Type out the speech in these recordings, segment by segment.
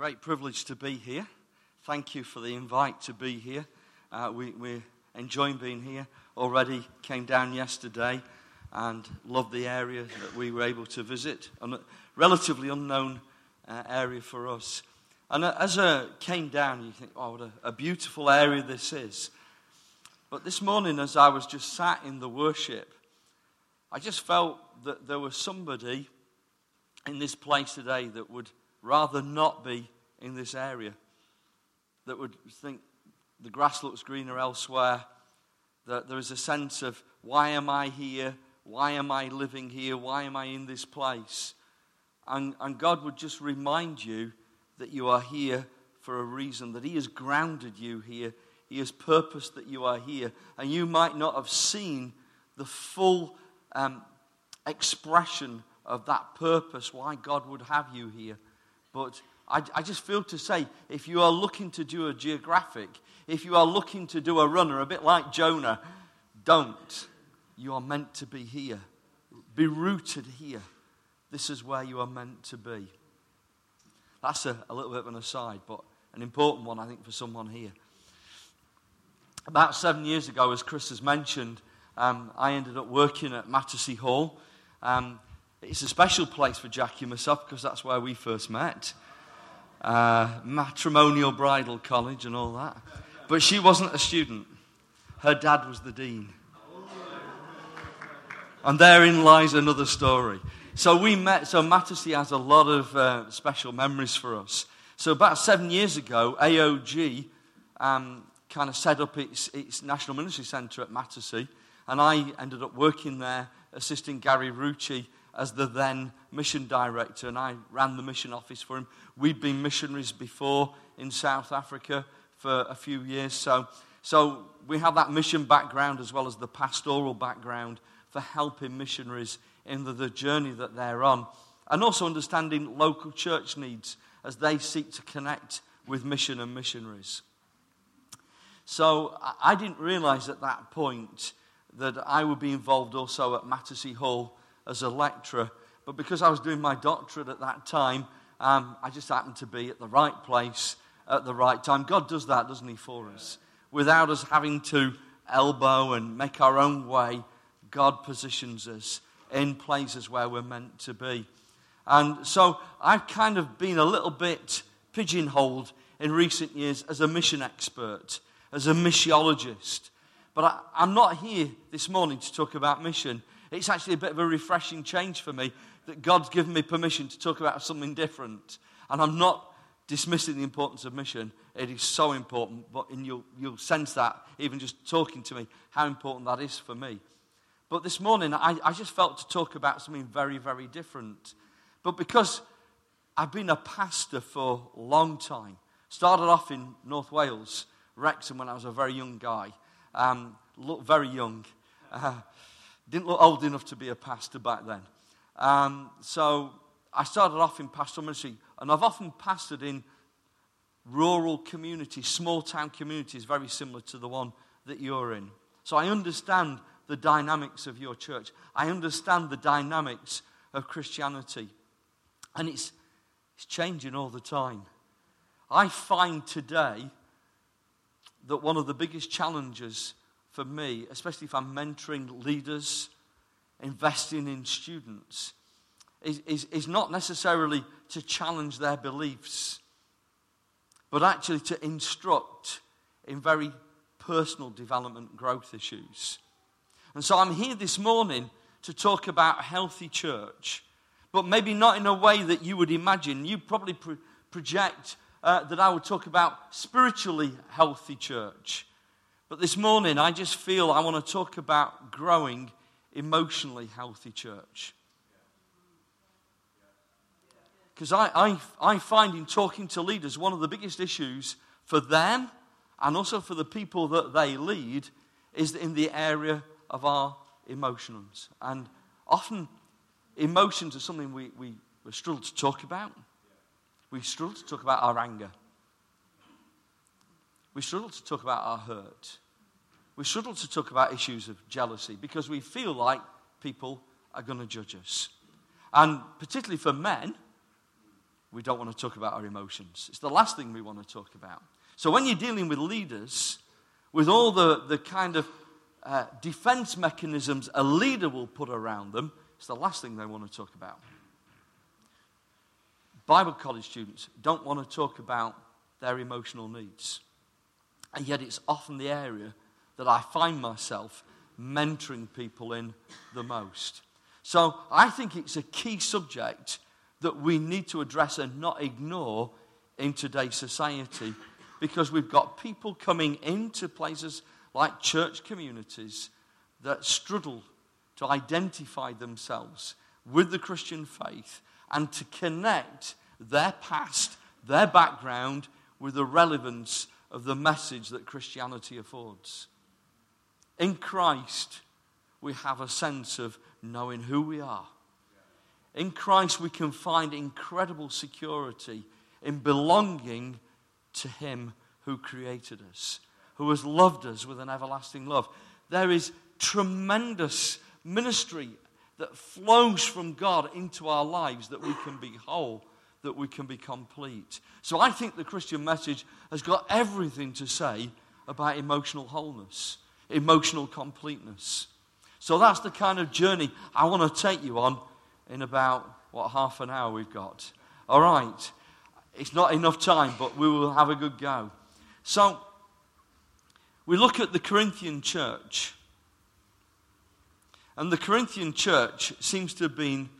great privilege to be here. Thank you for the invite to be here. Uh, we, we're enjoying being here. Already came down yesterday and loved the area that we were able to visit. A relatively unknown uh, area for us. And uh, as I came down, you think, oh, what a, a beautiful area this is. But this morning, as I was just sat in the worship, I just felt that there was somebody in this place today that would rather not be in this area, that would think the grass looks greener elsewhere, that there is a sense of why am I here? Why am I living here? Why am I in this place? And, and God would just remind you that you are here for a reason, that He has grounded you here. He has purposed that you are here. And you might not have seen the full um, expression of that purpose, why God would have you here. But I, I, just feel to say if you are looking to do a geographic, if you are looking to do a runner, a bit like Jonah, don't. You are meant to be here. Be rooted here. This is where you are meant to be. That's a, a little bit of an aside, but an important one, I think, for someone here. About seven years ago, as Chris has mentioned, um, I ended up working at Mattersey Hall. Um, it's a special place for Jackie and myself because that's where we first met. Uh, matrimonial bridal college and all that. But she wasn't a student, her dad was the dean. And therein lies another story. So we met, so Mattersey has a lot of uh, special memories for us. So about seven years ago, AOG um, kind of set up its, its National Ministry Centre at Mattersey. And I ended up working there, assisting Gary Rucci as the then mission director, and I ran the mission office for him. We'd been missionaries before in South Africa for a few years, so, so we have that mission background as well as the pastoral background for helping missionaries in the, the journey that they're on, and also understanding local church needs as they seek to connect with mission and missionaries. So I didn't realize at that point that I would be involved also at Mattersey Hall as a lecturer. But because I was doing my doctorate at that time, um, I just happened to be at the right place at the right time. God does that, doesn't He, for us? Without us having to elbow and make our own way, God positions us in places where we're meant to be. And so I've kind of been a little bit pigeonholed in recent years as a mission expert, as a missiologist. But I, am not here this morning to talk about mission. It's actually a bit of a refreshing change for me that God's given me permission to talk about something different. And I'm not dismissing the importance of mission. It is so important, but you'll, you'll sense that even just talking to me, how important that is for me. But this morning, I, I just felt to talk about something very, very different. But because I've been a pastor for a long time, started off in North Wales, Wrexham, when I was a very young guy, um, looked very young. Uh, didn't look old enough to be a pastor back then. Um, so I started off in pastoral ministry, and I've often pastored in rural communities, small town communities, very similar to the one that you're in. So I understand the dynamics of your church. I understand the dynamics of Christianity. And it's, it's changing all the time. I find today that one of the biggest challenges for me, especially if I'm mentoring leaders, investing in students, is, is, is not necessarily to challenge their beliefs, but actually to instruct in very personal development growth issues. And so I'm here this morning to talk about healthy church, but maybe not in a way that you would imagine. You probably pro- project uh, that I would talk about spiritually healthy church. But this morning, I just feel I want to talk about growing emotionally healthy church. Because I, I, I find in talking to leaders, one of the biggest issues for them and also for the people that they lead is in the area of our emotions. And often, emotions are something we, we, we struggle to talk about. We struggle to talk about our anger. We struggle to talk about our hurt. We struggle to talk about issues of jealousy because we feel like people are going to judge us. And particularly for men, we don't want to talk about our emotions. It's the last thing we want to talk about. So when you're dealing with leaders, with all the, the kind of uh, defense mechanisms a leader will put around them, it's the last thing they want to talk about. Bible college students don't want to talk about their emotional needs. And yet, it's often the area that I find myself mentoring people in the most. So, I think it's a key subject that we need to address and not ignore in today's society because we've got people coming into places like church communities that struggle to identify themselves with the Christian faith and to connect their past, their background, with the relevance of the message that Christianity affords. In Christ, we have a sense of knowing who we are. In Christ, we can find incredible security in belonging to Him who created us, who has loved us with an everlasting love. There is tremendous ministry that flows from God into our lives that we can be whole that we can be complete. So I think the Christian message has got everything to say about emotional wholeness, emotional completeness. So that's the kind of journey I want to take you on in about, what, half an hour we've got. All right. It's not enough time, but we will have a good go. So, we look at the Corinthian church. And the Corinthian church seems to have been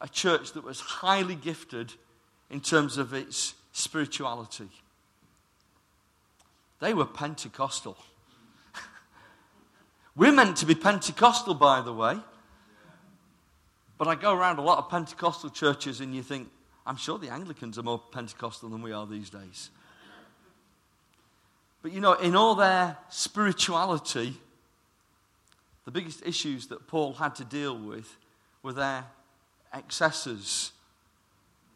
a church that was highly gifted in terms of its spirituality. They were Pentecostal. We're meant to be Pentecostal, by the way. But I go around a lot of Pentecostal churches and you think, I'm sure the Anglicans are more Pentecostal than we are these days. But you know, in all their spirituality, the biggest issues that Paul had to deal with were their excesses,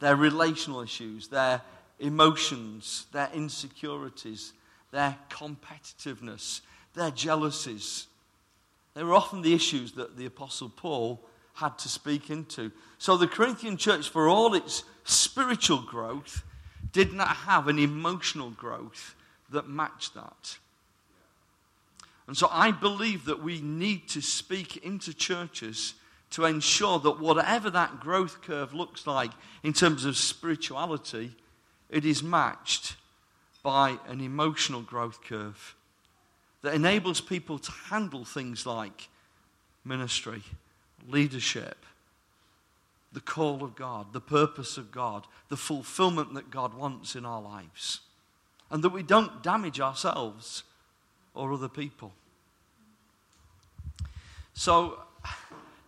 their relational issues, their emotions, their insecurities, their competitiveness, their jealousies. They were often the issues that the Apostle Paul had to speak into. So the Corinthian church, for all its spiritual growth, did not have an emotional growth that matched that. And so I believe that we need to speak into churches to ensure that whatever that growth curve looks like in terms of spirituality, it is matched by an emotional growth curve that enables people to handle things like ministry, leadership, the call of God, the purpose of God, the fulfillment that God wants in our lives, and that we don't damage ourselves or other people. So,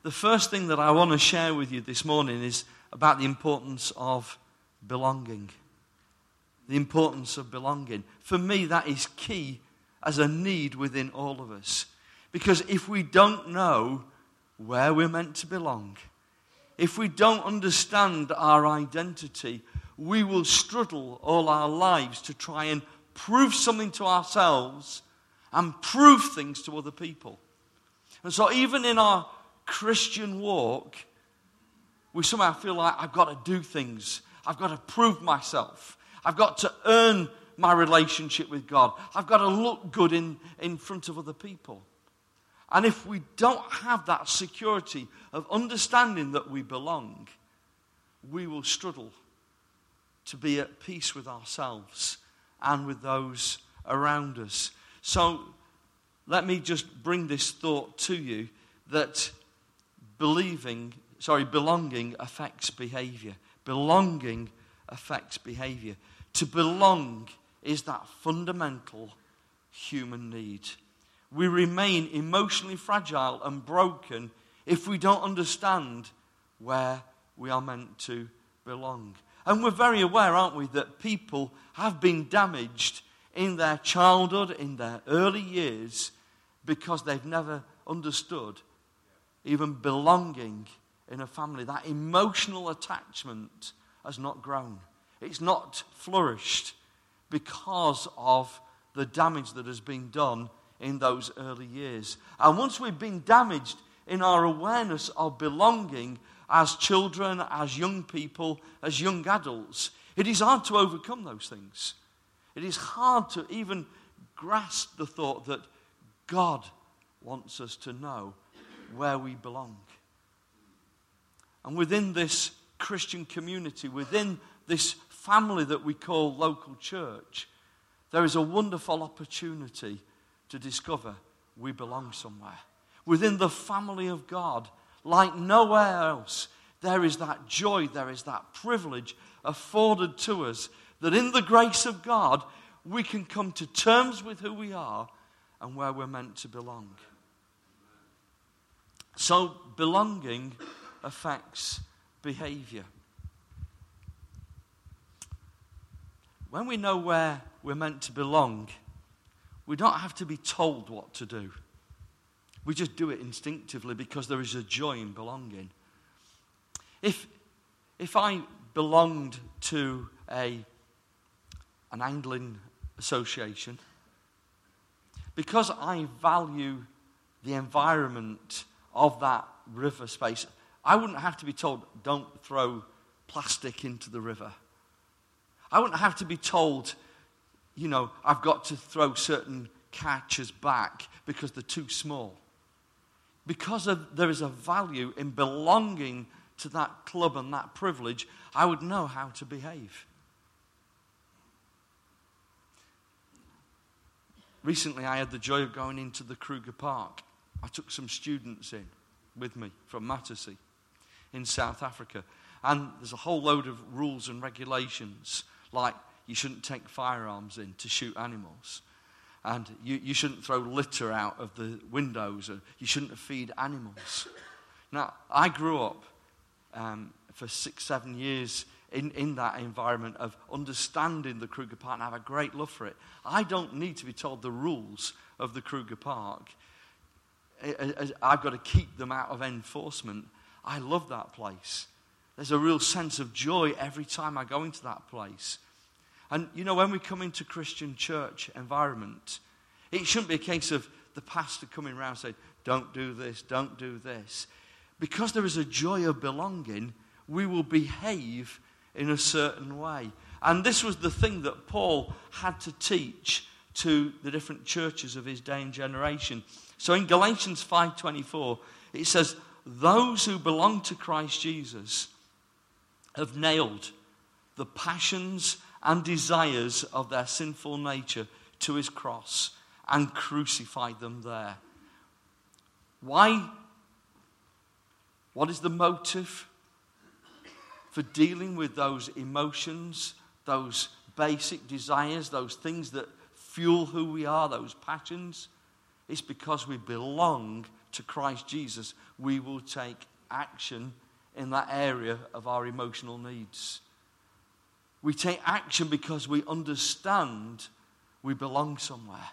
the first thing that I want to share with you this morning is about the importance of belonging. The importance of belonging. For me, that is key as a need within all of us. Because if we don't know where we're meant to belong, if we don't understand our identity, we will struggle all our lives to try and prove something to ourselves and prove things to other people. And so, even in our Christian walk, we somehow feel like I've got to do things. I've got to prove myself. I've got to earn my relationship with God. I've got to look good in, in front of other people. And if we don't have that security of understanding that we belong, we will struggle to be at peace with ourselves and with those around us. So let me just bring this thought to you that believing, sorry, belonging affects behavior. Belonging affects behavior. To belong is that fundamental human need. We remain emotionally fragile and broken if we don't understand where we are meant to belong. And we're very aware, aren't we, that people have been damaged in their childhood, in their early years, because they've never understood even belonging in a family. That emotional attachment has not grown, it's not flourished because of the damage that has been done in those early years. And once we've been damaged in our awareness of belonging as children, as young people, as young adults, it is hard to overcome those things. It is hard to even grasp the thought that God wants us to know where we belong. And within this Christian community, within this family that we call local church, there is a wonderful opportunity to discover we belong somewhere. Within the family of God, like nowhere else, there is that joy, there is that privilege afforded to us that in the grace of God, we can come to terms with who we are and where we're meant to belong. So, belonging affects behavior. When we know where we're meant to belong, we don't have to be told what to do. We just do it instinctively because there is a joy in belonging. If, if I belonged to a, an angling association, because I value the environment of that river space, I wouldn't have to be told, don't throw plastic into the river. I wouldn't have to be told, you know, I've got to throw certain catches back because they're too small. Because of, there is a value in belonging to that club and that privilege, I would know how to behave. Recently, I had the joy of going into the Kruger Park. I took some students in with me from Mattersey in South Africa. And there's a whole load of rules and regulations, like you shouldn't take firearms in to shoot animals. And you, you shouldn't throw litter out of the windows. Or you shouldn't feed animals. Now, I grew up um, for six, seven years in, in that environment of understanding the Kruger Park and I have a great love for it. I don't need to be told the rules of the Kruger Park. I've got to keep them out of enforcement. I love that place. There's a real sense of joy every time I go into that place. And you know, when we come into Christian church environment, it shouldn't be a case of the pastor coming around saying, Don't do this, don't do this. Because there is a joy of belonging, we will behave in a certain way. And this was the thing that Paul had to teach to the different churches of his day and generation. So in Galatians 5:24, it says, "Those who belong to Christ Jesus have nailed the passions and desires of their sinful nature to his cross and crucified them there." Why? What is the motive for dealing with those emotions, those basic desires, those things that fuel who we are, those passions, it's because we belong to Christ Jesus. We will take action in that area of our emotional needs. We take action because we understand we belong somewhere.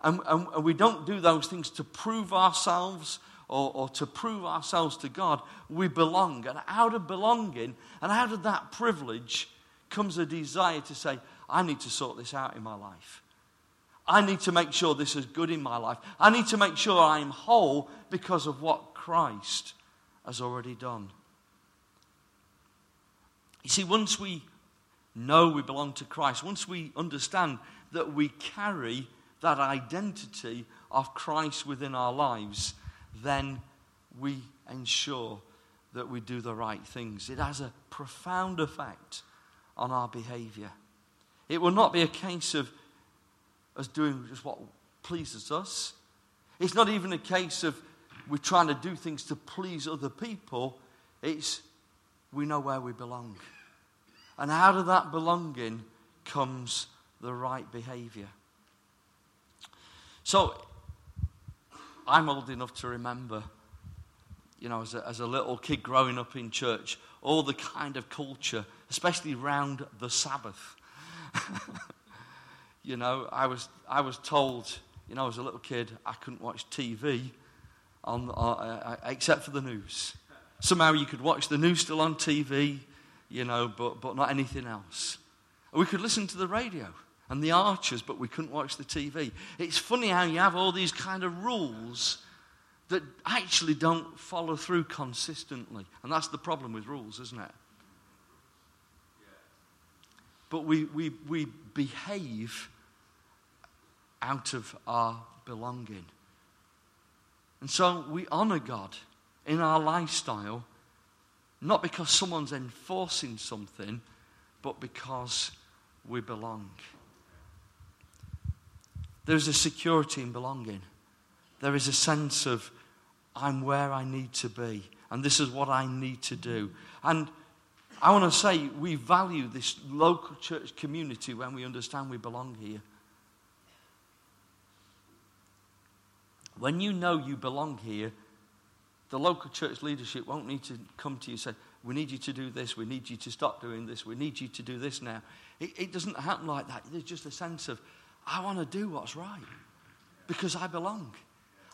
And, and, and, we don't do those things to prove ourselves or, or to prove ourselves to God. We belong. And out of belonging and out of that privilege comes a desire to say, I need to sort this out in my life. I need to make sure this is good in my life. I need to make sure I'm whole because of what Christ has already done. You see, once we know we belong to Christ, once we understand that we carry that identity of Christ within our lives, then we ensure that we do the right things. It has a profound effect on our behavior. It will not be a case of us doing just what pleases us. It's not even a case of we're trying to do things to please other people. It's we know where we belong. And out of that belonging comes the right behavior. So, I'm old enough to remember, you know, as a, as a little kid growing up in church, all the kind of culture, especially around the Sabbath. you know, I was, I was told, you know, as a little kid, I couldn't watch TV on, uh, uh, except for the news. Somehow you could watch the news still on TV, you know, but, but not anything else. We could listen to the radio and the archers, but we couldn't watch the TV. It's funny how you have all these kind of rules that actually don't follow through consistently. And that's the problem with rules, isn't it? But we, we, we behave out of our belonging. And so we honor God in our lifestyle, not because someone's enforcing something, but because we belong. There's a security in belonging. There is a sense of, I'm where I need to be, and this is what I need to do. And I want to say we value this local church community when we understand we belong here. When you know you belong here, the local church leadership won't need to come to you and say, We need you to do this, we need you to stop doing this, we need you to do this now. It, it doesn't happen like that. There's just a sense of, I want to do what's right because I belong.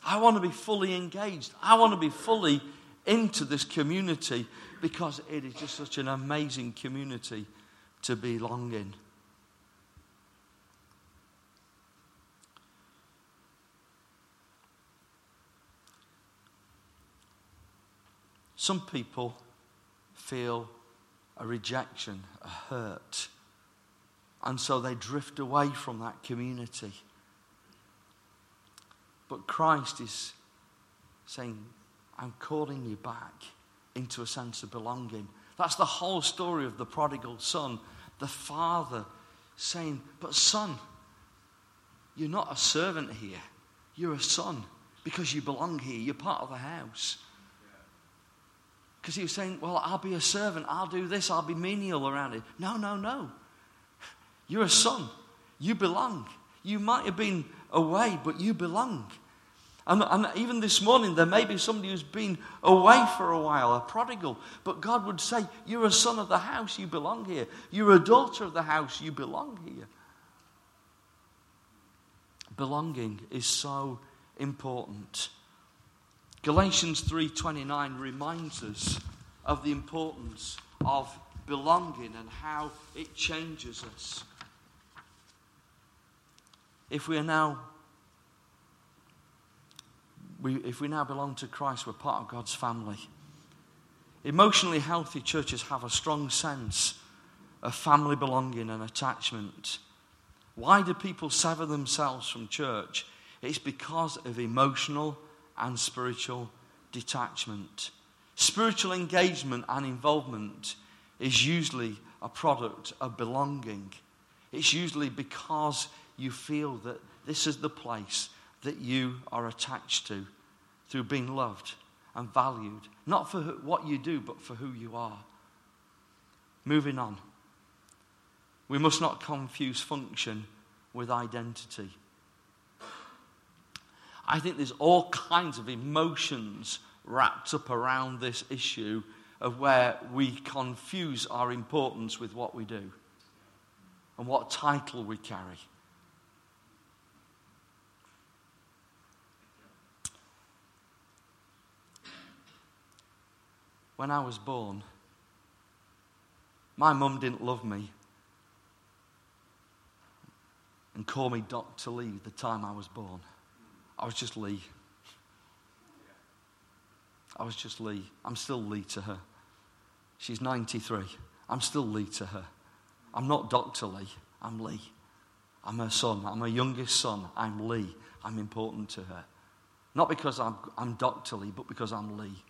I want to be fully engaged. I want to be fully into this community because it is just such an amazing community to belong in. Some people feel a rejection, a hurt, and so they drift away from that community. But Christ is saying, I'm calling you back into a sense of belonging. That's the whole story of the prodigal son. The father saying, But son, you're not a servant here. You're a son because you belong here. You're part of the house. Because he was saying, Well, I'll be a servant. I'll do this. I'll be menial around it. No, no, no. You're a son. You belong. You might have been away, but you belong. And, and, even this morning, there may be somebody who's been away for a while, a prodigal. But God would say, You're a son of the house, you belong here. You're a daughter of the house, you belong here. Belonging is so important. Galatians 3:29 reminds us of the importance of belonging and how it changes us. If we are now we, if we now belong to Christ, we're part of God's family. Emotionally healthy churches have a strong sense of family belonging and attachment. Why do people sever themselves from church? It's because of emotional and spiritual detachment. Spiritual engagement and involvement is usually a product of belonging. It's usually because you feel that this is the place that you are attached to through being loved and valued, not for what you do, but for who you are. Moving on. We must not confuse function with identity. I think there's all kinds of emotions wrapped up around this issue of where we confuse our importance with what we do and what title we carry. When I was born, my mum didn't love me and call me Dr. Lee the time I was born. I was just Lee. I was just Lee. I'm still Lee to her. She's 93. I'm still Lee to her. I'm not Dr. Lee. I'm Lee. I'm her son. I'm her youngest son. I'm Lee. I'm important to her. Not because I'm, I'm Dr. Lee, but because I'm Lee.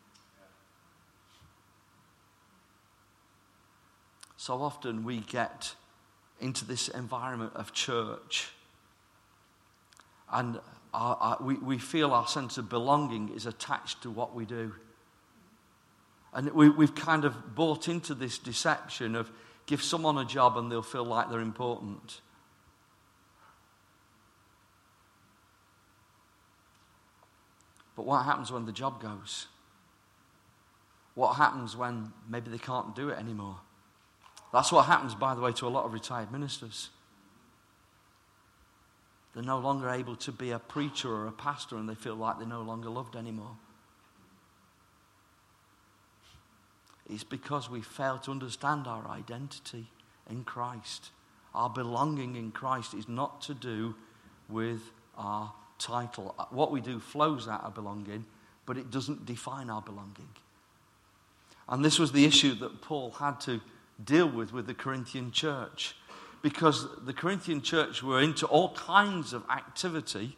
So often we get into this environment of church and our, our, we, we feel our sense of belonging is attached to what we do. And we, we've kind of bought into this deception of give someone a job and they'll feel like they're important. But what happens when the job goes? What happens when maybe they can't do it anymore? That's what happens, by the way, to a lot of retired ministers. They're no longer able to be a preacher or a pastor and they feel like they're no longer loved anymore. It's because we fail to understand our identity in Christ. Our belonging in Christ is not to do with our title. What we do flows out of belonging, but it doesn't define our belonging. And this was the issue that Paul had to deal with with the Corinthian church because the Corinthian church were into all kinds of activity,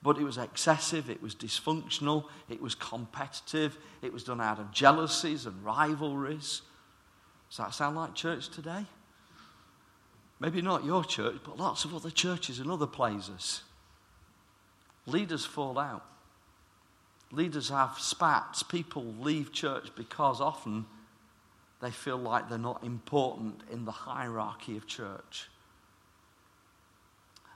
but it was excessive, it was dysfunctional, it was competitive, it was done out of jealousies and rivalries. Does that sound like church today? Maybe not your church, but lots of other churches in other places. Leaders fall out. Leaders have spats. People leave church because often they feel like they're not important in the hierarchy of church.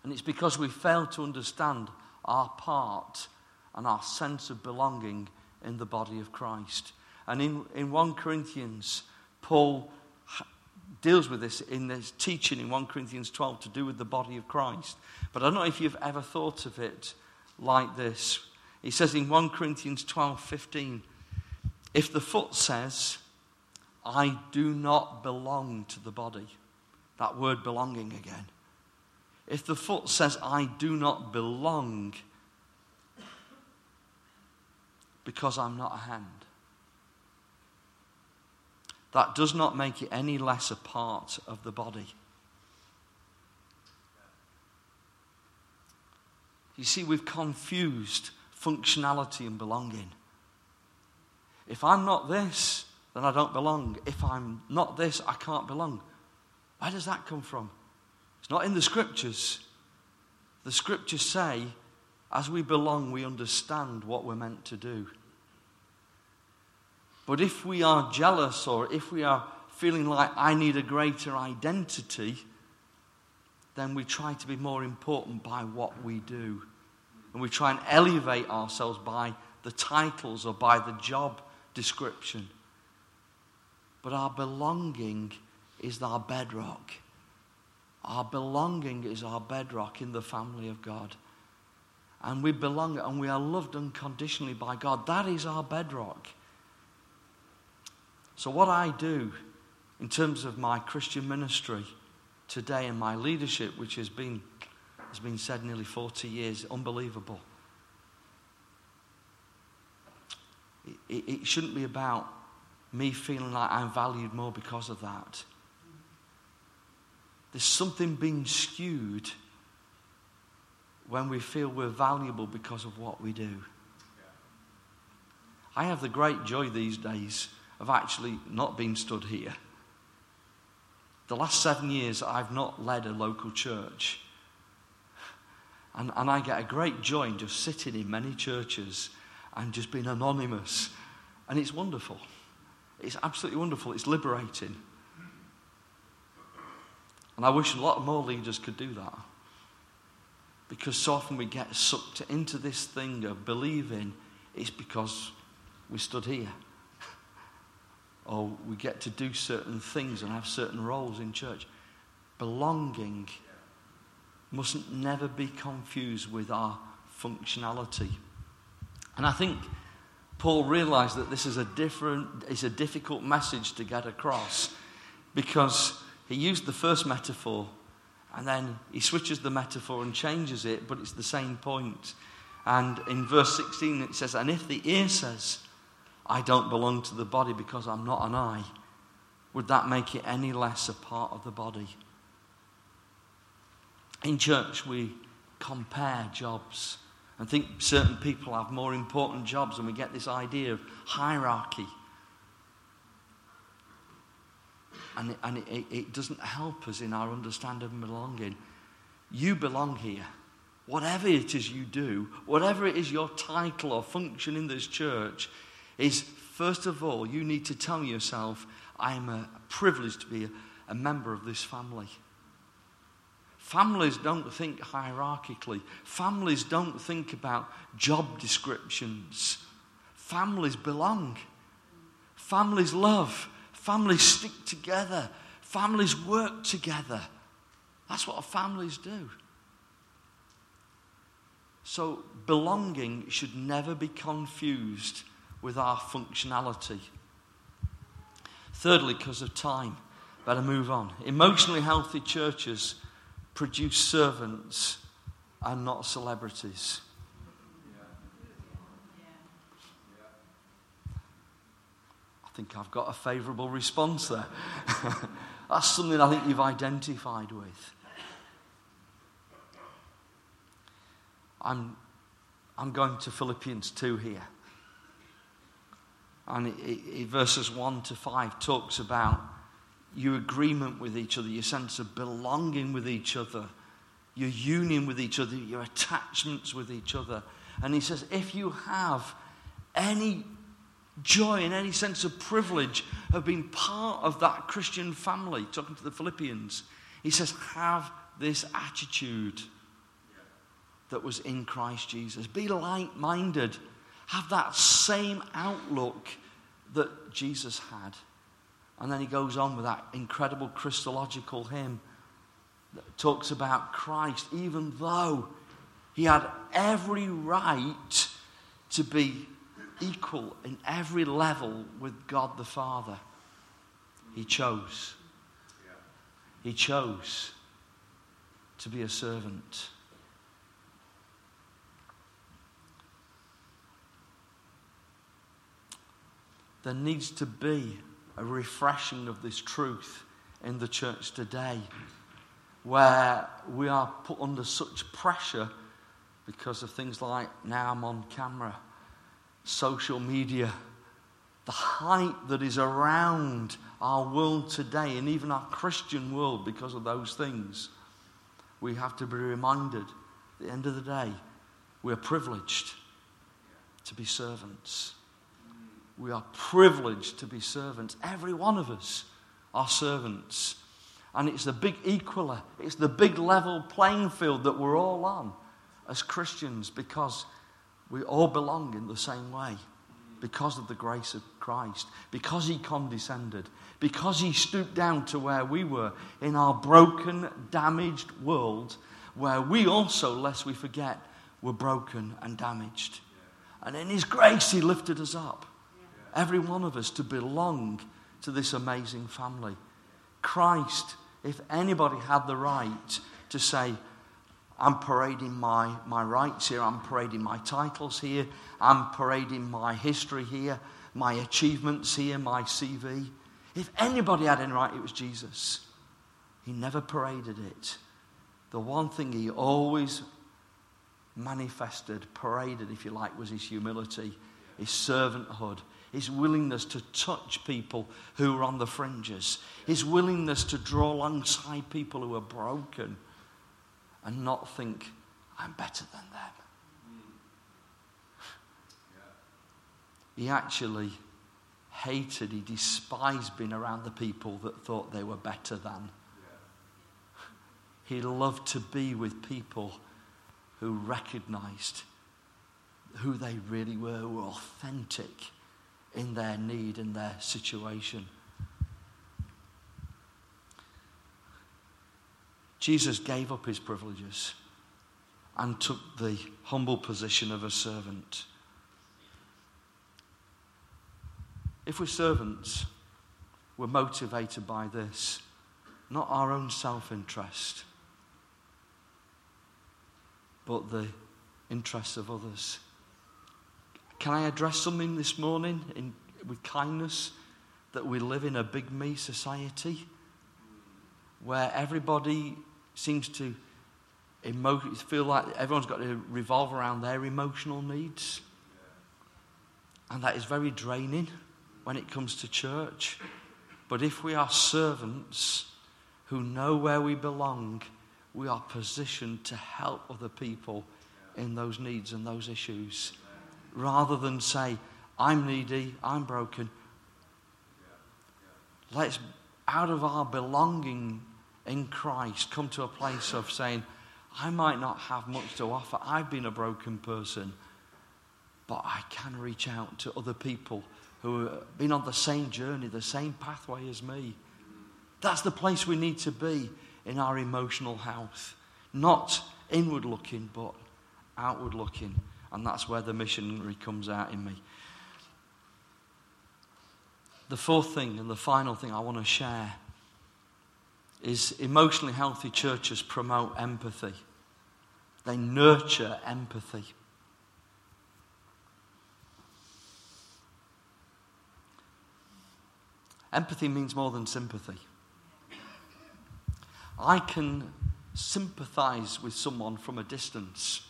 And it's because we fail to understand our part and our sense of belonging in the body of Christ. And in, in 1 Corinthians, Paul deals with this in this teaching in 1 Corinthians 12 to do with the body of Christ. But I don't know if you've ever thought of it like this. He says in 1 Corinthians 12 15, if the foot says, I do not belong to the body, that word belonging again. If the foot says, I do not belong because I'm not a hand, that does not make it any less a part of the body. You see, we've confused functionality and belonging. If I'm not this, then I don't belong. If I'm not this, I can't belong. Where does that come from? It's not in the scriptures. The scriptures say, as we belong, we understand what we're meant to do. But if we are jealous or if we are feeling like I need a greater identity, then we try to be more important by what we do. And we try and elevate ourselves by the titles or by the job description. But our belonging is our bedrock. Our belonging is our bedrock in the family of God. And we belong and we are loved unconditionally by God. That is our bedrock. So, what I do in terms of my Christian ministry today and my leadership, which has been, has been said nearly 40 years, unbelievable. It, it, it shouldn't be about me feeling like I'm valued more because of that. There's something being skewed when we feel we're valuable because of what we do. I have the great joy these days of actually not being stood here. The last seven years, I've not led a local church. And, and I get a great joy in just sitting in many churches and just being anonymous. And it's wonderful. It's absolutely wonderful. It's liberating. And I wish a lot more leaders could do that. Because so often we get sucked into this thing of believing it's because we stood here or we get to do certain things and have certain roles in church. Belonging mustn't never be confused with our functionality. And I think Paul realized that this is a different, it's a difficult message to get across because he used the first metaphor and then he switches the metaphor and changes it, but it's the same point. And in verse 16 it says, And if the ear says, I don't belong to the body because I'm not an eye, would that make it any less a part of the body? In church, we compare jobs and think certain people have more important jobs, and we get this idea of hierarchy. And, it, and it, it doesn't help us in our understanding of belonging. You belong here. Whatever it is you do, whatever it is your title or function in this church, is first of all, you need to tell yourself, I am a privilege to be a, a member of this family. Families don't think hierarchically. Families don't think about job descriptions. Families belong. Families love. Families stick together. Families work together. That's what families do. So, belonging should never be confused with our functionality. Thirdly, because of time, better move on. Emotionally healthy churches produce servants and not celebrities. I think I've got a favourable response there. That's something I think you've identified with. I'm, I'm going to Philippians 2 here. And it, it, verses 1 to 5 talks about your agreement with each other, your sense of belonging with each other, your union with each other, your attachments with each other. And he says, if you have any joy and any sense of privilege of being part of that Christian family, talking to the Philippians, he says, have this attitude that was in Christ Jesus. Be like minded. Have that same outlook that Jesus had. And then he goes on with that incredible Christological hymn that talks about Christ, even though he had every right to be equal in every level with God the Father. He chose. He chose to be a servant. There needs to be a refreshing of this truth in the church today where we are put under such pressure because of things like now I'm on camera, social media, the hype that is around our world today and even our Christian world because of those things. We have to be reminded at the end of the day, we're privileged to be servants. We are privileged to be servants. Every one of us are servants. And it's the big equaler, it's the big level playing field that we're all on as Christians because we all belong in the same way because of the grace of Christ, because He condescended, because He stooped down to where we were in our broken, damaged world, where we also, lest we forget, were broken and damaged. And in His grace, He lifted us up every one of us to belong to this amazing family. Christ, if anybody had the right to say, I'm parading my, my rights here, I'm parading my titles here, I'm parading my history here, my achievements here, my CV. If anybody had any right, it was Jesus. He never paraded it. The one thing he always manifested, paraded, if you like, was his humility, his servanthood, his willingness to touch people who are on the fringes, his willingness to draw alongside people who are broken and not think, I'm better than them. He actually hated, he despised being around the people that thought they were better than. He loved to be with people who recognized who they really were, were authentic in their need and their situation. Jesus gave up his privileges and took the humble position of a servant. If we're servants, we're motivated by this, not our own self interest, but the interests of others. Can I address something this morning in, with kindness? That we live in a big me society where everybody seems to emo- feel like everyone's got to revolve around their emotional needs. And that is very draining when it comes to church. But if we are servants who know where we belong, we are positioned to help other people in those needs and those issues rather than say, I'm needy, I'm broken. Let's, out of our belonging in Christ, come to a place of saying, I might not have much to offer. I've been a broken person, but I can reach out to other people who have been on the same journey, the same pathway as me. That's the place we need to be in our emotional health. Not inward looking, but outward looking. And that's where the missionary comes out in me. The fourth thing and the final thing I want to share is emotionally healthy churches promote empathy. They nurture empathy. Empathy means more than sympathy. I can sympathize with someone from a distance.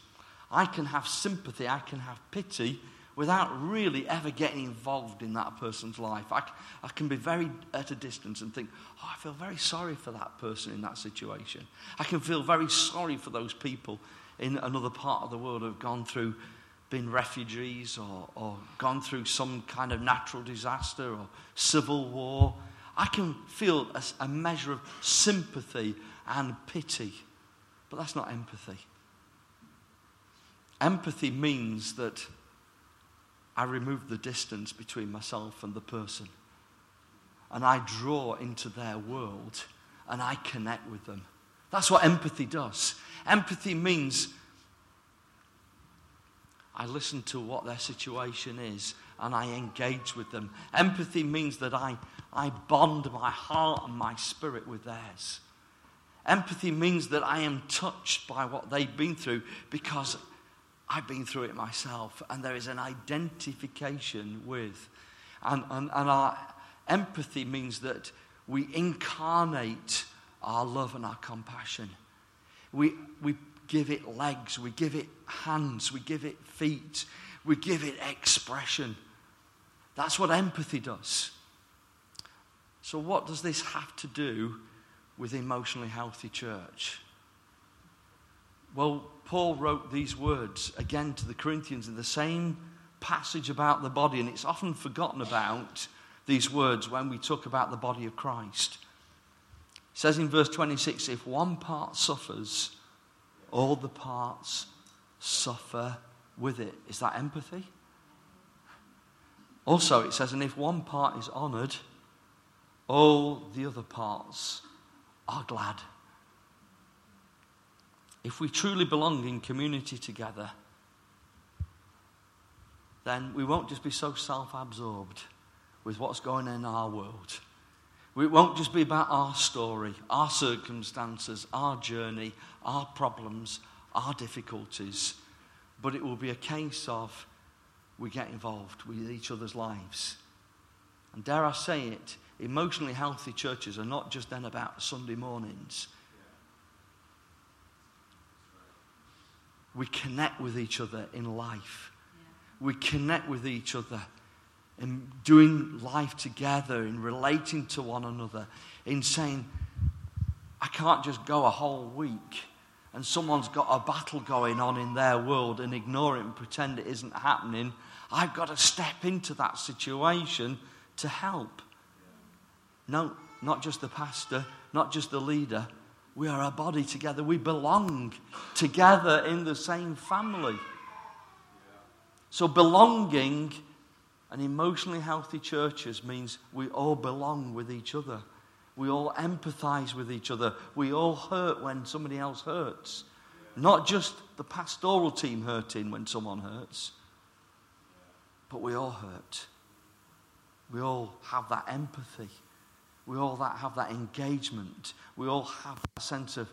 I can have sympathy, I can have pity without really ever getting involved in that person's life. I, I can be very at a distance and think, oh, I feel very sorry for that person in that situation. I can feel very sorry for those people in another part of the world who have gone through been refugees or, or gone through some kind of natural disaster or civil war. I can feel a, a measure of sympathy and pity, but that's not empathy. Empathy means that I remove the distance between myself and the person. And I draw into their world and I connect with them. That's what empathy does. Empathy means I listen to what their situation is and I engage with them. Empathy means that I, I bond my heart and my spirit with theirs. Empathy means that I am touched by what they've been through because I've been through it myself, and there is an identification with. And, and, and our empathy means that we incarnate our love and our compassion. We, we give it legs, we give it hands, we give it feet, we give it expression. That's what empathy does. So, what does this have to do with emotionally healthy church? Well, Paul wrote these words again to the Corinthians in the same passage about the body, and it's often forgotten about these words when we talk about the body of Christ. It says in verse 26 if one part suffers, all the parts suffer with it. Is that empathy? Also, it says, and if one part is honored, all the other parts are glad. If we truly belong in community together, then we won't just be so self absorbed with what's going on in our world. It won't just be about our story, our circumstances, our journey, our problems, our difficulties, but it will be a case of we get involved with each other's lives. And dare I say it, emotionally healthy churches are not just then about Sunday mornings. We connect with each other in life. We connect with each other in doing life together, in relating to one another, in saying, I can't just go a whole week and someone's got a battle going on in their world and ignore it and pretend it isn't happening. I've got to step into that situation to help. No, not just the pastor, not just the leader. We are a body together. We belong together in the same family. So, belonging and emotionally healthy churches means we all belong with each other. We all empathize with each other. We all hurt when somebody else hurts. Not just the pastoral team hurting when someone hurts, but we all hurt. We all have that empathy. We all that have that engagement. We all have a sense of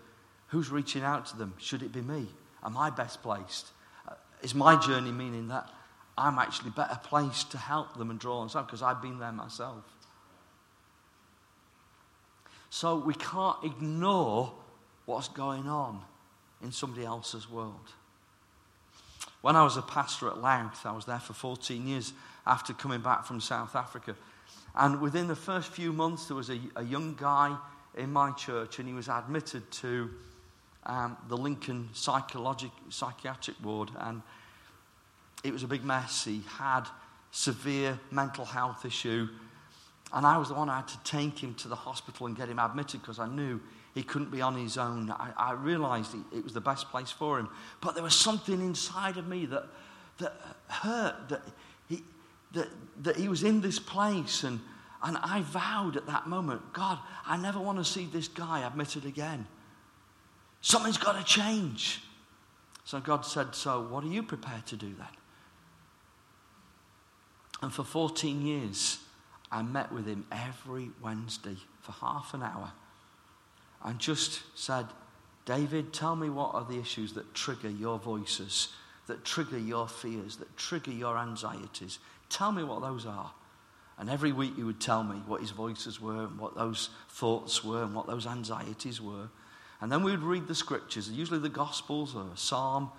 who's reaching out to them. Should it be me? Am I best placed? Uh, is my journey meaning that I'm actually better placed to help them and draw them on because I've been there myself? So we can't ignore what's going on in somebody else's world. When I was a pastor at Louth, I was there for 14 years after coming back from South Africa. And within the first few months, there was a, a young guy in my church, and he was admitted to um, the Lincoln psychiatric ward. And it was a big mess. He had severe mental health issue. And I was the one who had to take him to the hospital and get him admitted because I knew he couldn't be on his own. I, I realized it was the best place for him. But there was something inside of me that, that hurt, that that, that he was in this place. And, and I vowed at that moment, God, I never want to see this guy admitted again. Something's got to change. So God said, So what are you prepared to do then? And for 14 years, I met with him every Wednesday for half an hour and just said, David, tell me what are the issues that trigger your voices, that trigger your fears, that trigger your anxieties. Tell me what those are. And every week he would tell me what his voices were and what those thoughts were and what those anxieties were. And then we would read the scriptures, usually the Gospels or a psalm.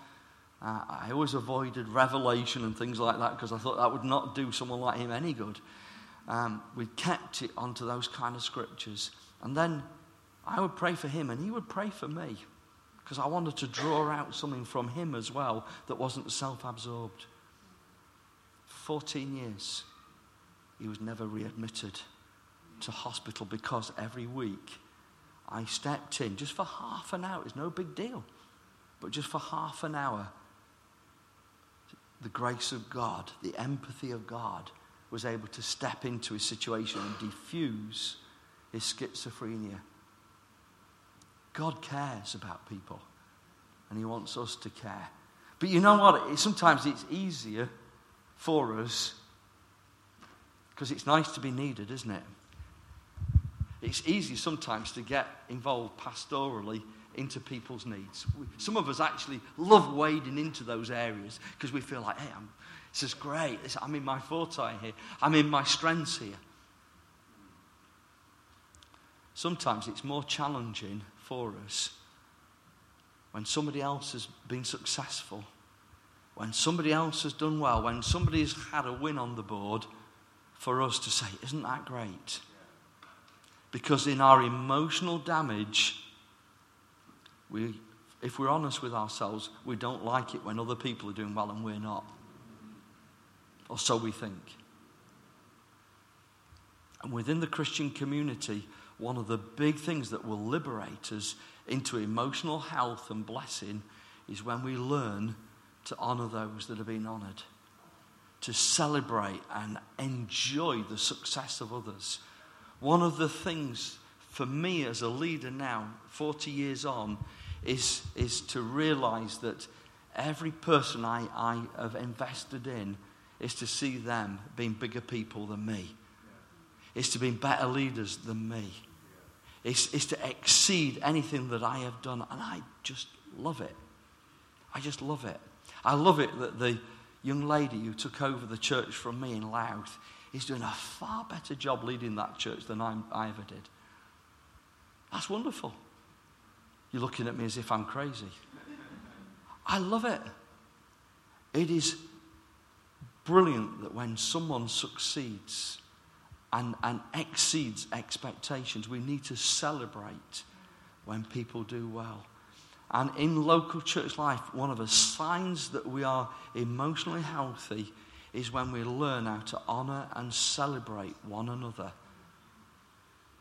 Uh, I always avoided Revelation and things like that because I thought that would not do someone like him any good. Um, we kept it onto those kind of scriptures. And then I would pray for him and he would pray for me because I wanted to draw out something from him as well that wasn't self absorbed. 14 years, he was never readmitted to hospital because every week I stepped in just for half an hour. It's no big deal, but just for half an hour, the grace of God, the empathy of God, was able to step into his situation and diffuse his schizophrenia. God cares about people, and he wants us to care. But you know what? Sometimes it's easier for us because it's nice to be needed, isn't it? It's easy sometimes to get involved pastorally into people's needs. Some of us actually love wading into those areas because we feel like, hey, I'm, this is great. I'm in my forte here. I'm in my strengths here. Sometimes it's more challenging for us when somebody else has been successful, when somebody else has done well, when somebody has had a win on the board, for us to say, Isn't that great? Because in our emotional damage, we, if we're honest with ourselves, we don't like it when other people are doing well and we're not. Or so we think. And within the Christian community, one of the big things that will liberate us into emotional health and blessing is when we learn to honor those that have been honored, to celebrate and enjoy the success of others one of the things for me as a leader now, 40 years on, is, is to realize that every person I, I have invested in is to see them being bigger people than me. Is to be better leaders than me. Is, is to exceed anything that I have done. And I just love it. I just love it. I love it that the young lady who took over the church from me in Louth is doing a far better job leading that church than I, I ever did. That's wonderful. You're looking at me as if I'm crazy. I love it. It is brilliant that when someone succeeds and, and exceeds expectations, we need to celebrate when people do well. And in local church life, one of the signs that we are emotionally healthy is when we learn how to honor and celebrate one another.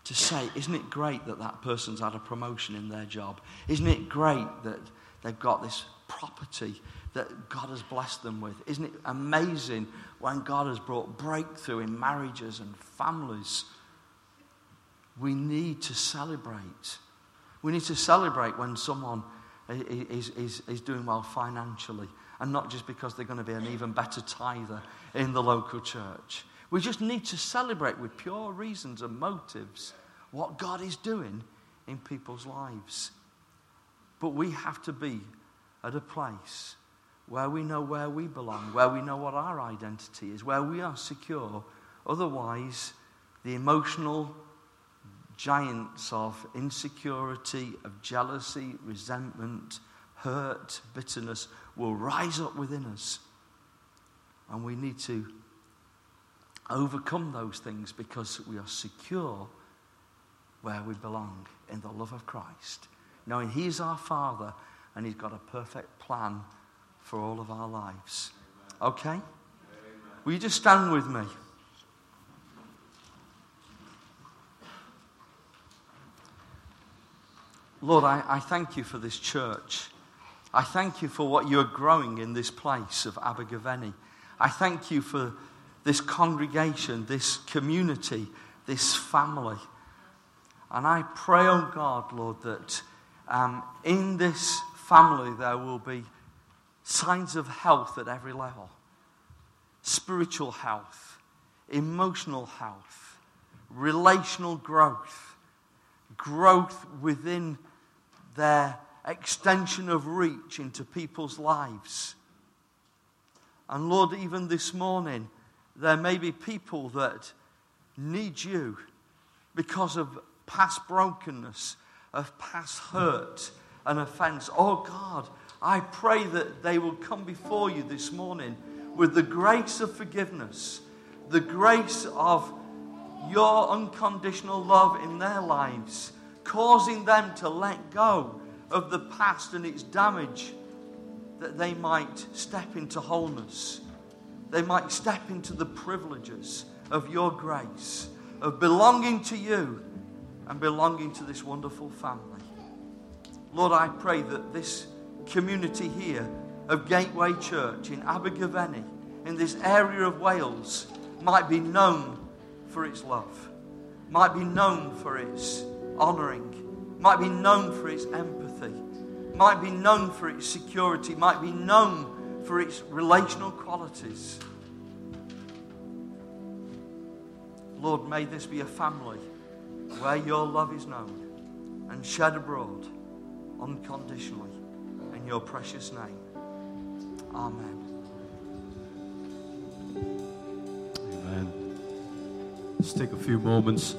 To say, isn't it great that that person's had a promotion in their job? Isn't it great that they've got this property that God has blessed them with? Isn't it amazing when God has brought breakthrough in marriages and families? We need to celebrate. We need to celebrate when someone is, is, is doing well financially and not just because they're going to be an even better tither in the local church. We just need to celebrate with pure reasons and motives what God is doing in people's lives. But we have to be at a place where we know where we belong, where we know what our identity is, where we are secure. Otherwise, the emotional giants of insecurity, of jealousy, resentment, hurt, bitterness will rise up within us. And we need to overcome those things because we are secure where we belong in the love of Christ, knowing He's our Father and He's got a perfect plan for all of our lives. Okay? Will you just stand with me? Lord, I, I thank you for this church. I thank you for what you're growing in this place of Abergavenny. I thank you for this congregation, this community, this family. And I pray, oh God, Lord, that um, in this family there will be signs of health at every level spiritual health, emotional health, relational growth, growth within their extension of reach into people's lives. And Lord, even this morning, there may be people that need you because of past brokenness, of past hurt and offense. Oh God, I pray that they will come before you this morning with the grace of forgiveness, the grace of your unconditional love in their lives, causing them to let go of the past and its damage, that they might step into wholeness. They might step into the privileges of your grace, of belonging to you and belonging to this wonderful family. Lord, I pray that this community here of Gateway Church in Abergavenny, in this area of Wales, might be known for its love, might be known for its honouring, might be known for its empathy, might be known for its security, might be known for its relational qualities. Lord, may this be a family where your love is known and shed abroad unconditionally. In your precious name. Amen. Amen. Let's take a few moments.